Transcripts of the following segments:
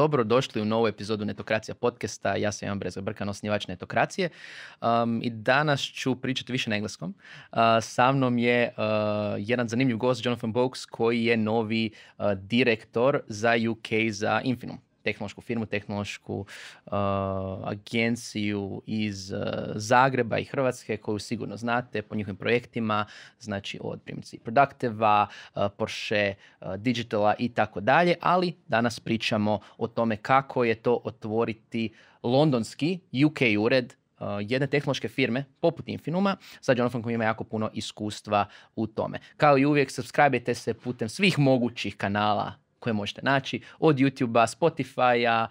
Dobro došli u novu epizodu Netokracija podcasta. Ja sam Ivan Brezga Brkan, osnivač Netokracije. Um, I danas ću pričati više na engleskom. Uh, sa mnom je uh, jedan zanimljiv gost, Jonathan Boaks, koji je novi uh, direktor za UK za Infinum tehnološku firmu, tehnološku uh, agenciju iz uh, Zagreba i Hrvatske koju sigurno znate po njihovim projektima, znači od primjerice Productiva, uh, Porsche, Digitala i tako dalje, ali danas pričamo o tome kako je to otvoriti londonski UK ured jedne tehnološke firme poput Infinuma sa Jonathan koji ima jako puno iskustva u tome. Kao i uvijek, subscribe se putem svih mogućih kanala koje možete naći, od YouTube-a, Spotify-a,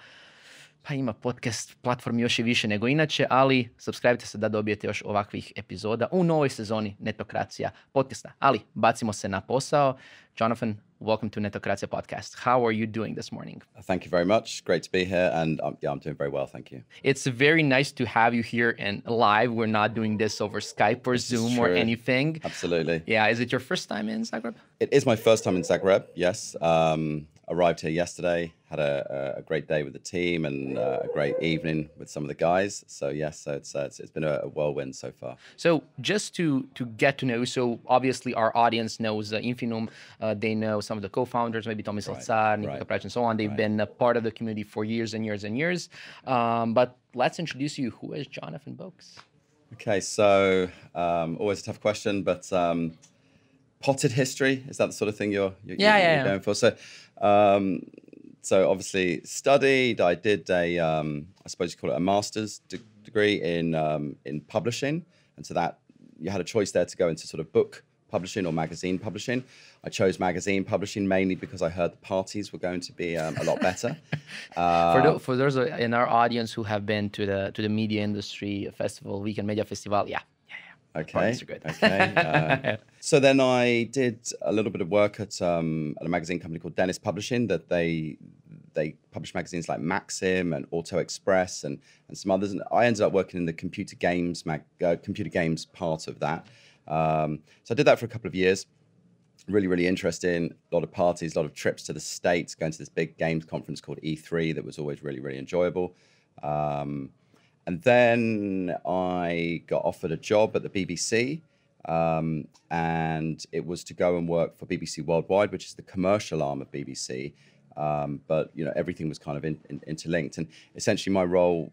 pa ima podcast platformi još i više nego inače, ali subscribe se da dobijete još ovakvih epizoda u novoj sezoni Netokracija podcasta. Ali bacimo se na posao. Jonathan, welcome to Netokracija podcast. How are you doing this morning? Thank you very much. Great to be here, and um, yeah, I'm doing very well, thank you. It's very nice to have you here and live. We're not doing this over Skype or Zoom or anything. Absolutely. Yeah, is it your first time in Zagreb? It is my first time in Zagreb. Yes. Um, arrived here yesterday, had a, a great day with the team and uh, a great evening with some of the guys. So yes, so it's, uh, it's, it's been a, whirlwind so far. So just to to get to know, so obviously our audience knows uh, Infinum. Uh, they know some of the co-founders, maybe Tommy Salzar, right. right. and so on. They've right. been a part of the community for years and years and years. Um, but let's introduce you. Who is Jonathan Boaks? Okay, so um, always a tough question, but um, potted history is that the sort of thing you're, you're, yeah, you're, yeah, you're going for? So um, so obviously studied. I did a, um, I suppose you call it a master's de- degree in um, in publishing, and so that you had a choice there to go into sort of book publishing or magazine publishing. I chose magazine publishing mainly because I heard the parties were going to be um, a lot better. uh, for, the, for those in our audience who have been to the to the media industry festival, Weekend Media Festival, yeah, Okay. okay. Uh, so then I did a little bit of work at, um, at a magazine company called Dennis Publishing that they they publish magazines like Maxim and Auto Express and, and some others. And I ended up working in the computer games mag, uh, computer games part of that. Um, so I did that for a couple of years. Really, really interesting. A lot of parties, a lot of trips to the states, going to this big games conference called E3 that was always really, really enjoyable. Um, and then I got offered a job at the BBC. Um, and it was to go and work for BBC Worldwide, which is the commercial arm of BBC. Um, but you know everything was kind of in, in, interlinked, and essentially my role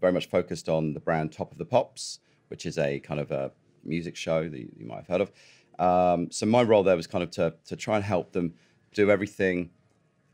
very much focused on the brand Top of the Pops, which is a kind of a music show that you, you might have heard of. Um, so my role there was kind of to to try and help them do everything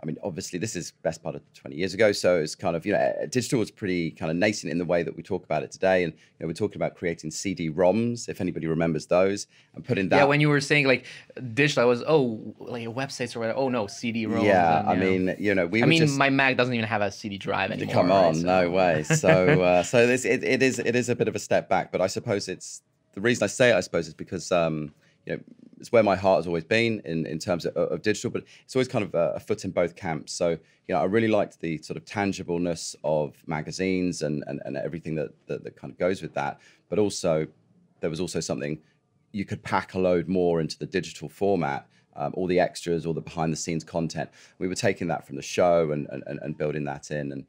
I mean, obviously, this is best part of 20 years ago. So it's kind of, you know, digital was pretty kind of nascent in the way that we talk about it today. And, you know, we're talking about creating CD ROMs, if anybody remembers those, and putting that. Yeah, when you were saying like digital, I was, oh, like websites or whatever. Oh, no, CD ROMs. Yeah, and, I mean, you know, we I mean, just, my Mac doesn't even have a CD drive anymore. Come on, right? so. no way. So, uh, so this, it, it, is, it is a bit of a step back, but I suppose it's, the reason I say it, I suppose, is because, um, you know, it's where my heart has always been in, in terms of, of digital, but it's always kind of a, a, foot in both camps. So, you know, I really liked the sort of tangibleness of magazines and, and, and everything that, that, that kind of goes with that. But also, there was also something you could pack a load more into the digital format. Um, all the extras, all the behind the scenes content. We were taking that from the show and, and, and building that in and,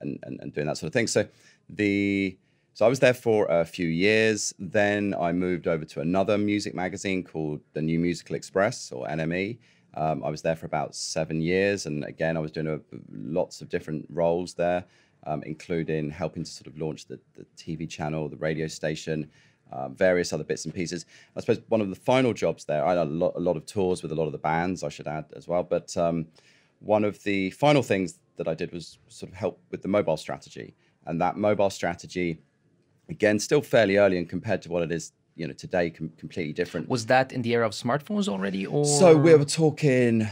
and, and doing that sort of thing. So the so I was there for a few years. Then I moved over to another music magazine called the New Musical Express or NME. Um, I was there for about seven years, and again, I was doing a, lots of different roles there, um, including helping to sort of launch the, the TV channel, the radio station, um, various other bits and pieces. I suppose one of the final jobs there, I had a lot, a lot of tours with a lot of the bands, I should add as well. But um, one of the final things that I did was sort of help with the mobile strategy, and that mobile strategy again, still fairly early and compared to what it is you know today com- completely different was that in the era of smartphones already or so we were talking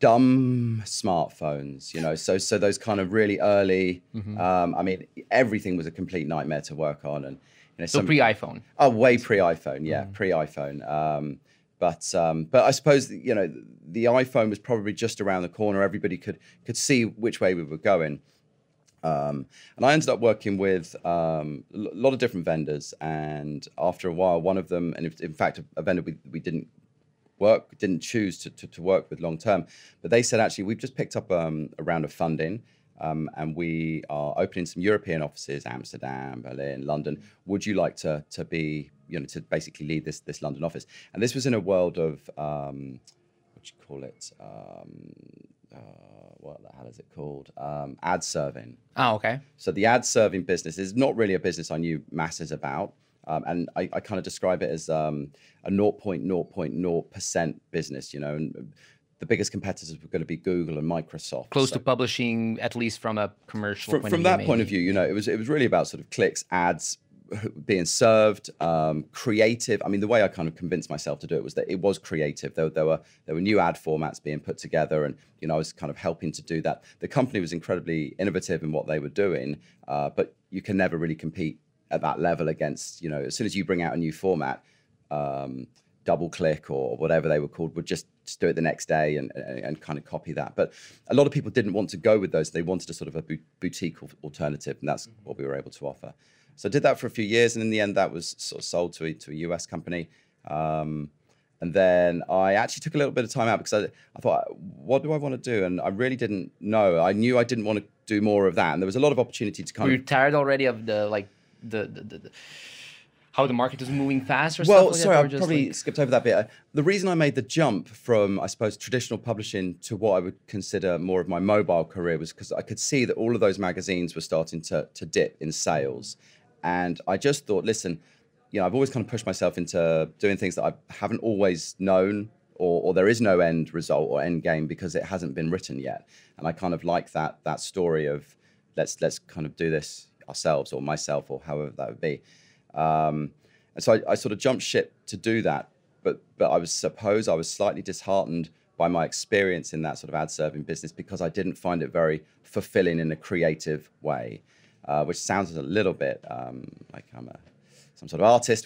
dumb smartphones you know so so those kind of really early mm-hmm. um, i mean everything was a complete nightmare to work on and you know so pre-iphone oh way pre-iphone yeah mm-hmm. pre-iphone um, but um, but I suppose you know the iPhone was probably just around the corner. Everybody could could see which way we were going. Um, and I ended up working with um, a lot of different vendors. And after a while, one of them, and in fact, a vendor we, we didn't work, didn't choose to, to, to work with long term. But they said, actually, we've just picked up um, a round of funding. Um, and we are opening some European offices, Amsterdam, Berlin, London. Would you like to to be, you know, to basically lead this this London office? And this was in a world of um, what do you call it? Uh, what the hell is it called? Um, ad serving. Oh, okay. So the ad serving business is not really a business I knew masses about. Um, and I, I kind of describe it as um, a 0.0.0% business, you know, and the biggest competitors were going to be Google and Microsoft. Close So- to publishing, at least from a commercial from, point from of that view, point of view, you know, it was it was really about sort of clicks, ads being served, um, creative. I mean, the way I kind of convinced myself to do it was that it was creative. There, there were there were new ad formats being put together, and you know, I was kind of helping to do that. The company was incredibly innovative in what they were doing, uh, but you can never really compete at that level against you know, as soon as you bring out a new format. Um, DoubleClick or whatever they were called would just, do it the next day and, and, and kind of copy that. But a lot of people didn't want to go with those. They wanted a sort of a boutique alternative, and that's what we were able to offer. So I did that for a few years, and in the end, that was sort of sold to a, to a US company. Um, and then I actually took a little bit of time out because I, I thought, what do I want to do? And I really didn't know. I knew I didn't want to do more of that, and there was a lot of opportunity to come. Were you tired already of the like the the, the, the how the market is moving fast or Well, stuff like sorry. I probably like- skipped over that bit. Uh, The reason I made the jump from, I suppose, traditional publishing to what I would consider more of my mobile career was because I could see that all of those magazines were starting to, to dip in sales. And I just thought, listen, you know, I've always kind of pushed myself into doing things that I haven't always known or, or there is no end result or end game because it hasn't been written yet. And I kind of like that that story of let's let's kind of do this ourselves or myself or however that would be. Um, and so I, I sort of jumped ship to do that. But but I was suppose I was slightly disheartened by my experience in that sort of ad serving business because I didn't find it very fulfilling in a creative way, uh, which sounds a little bit um, like I'm a some sort of artist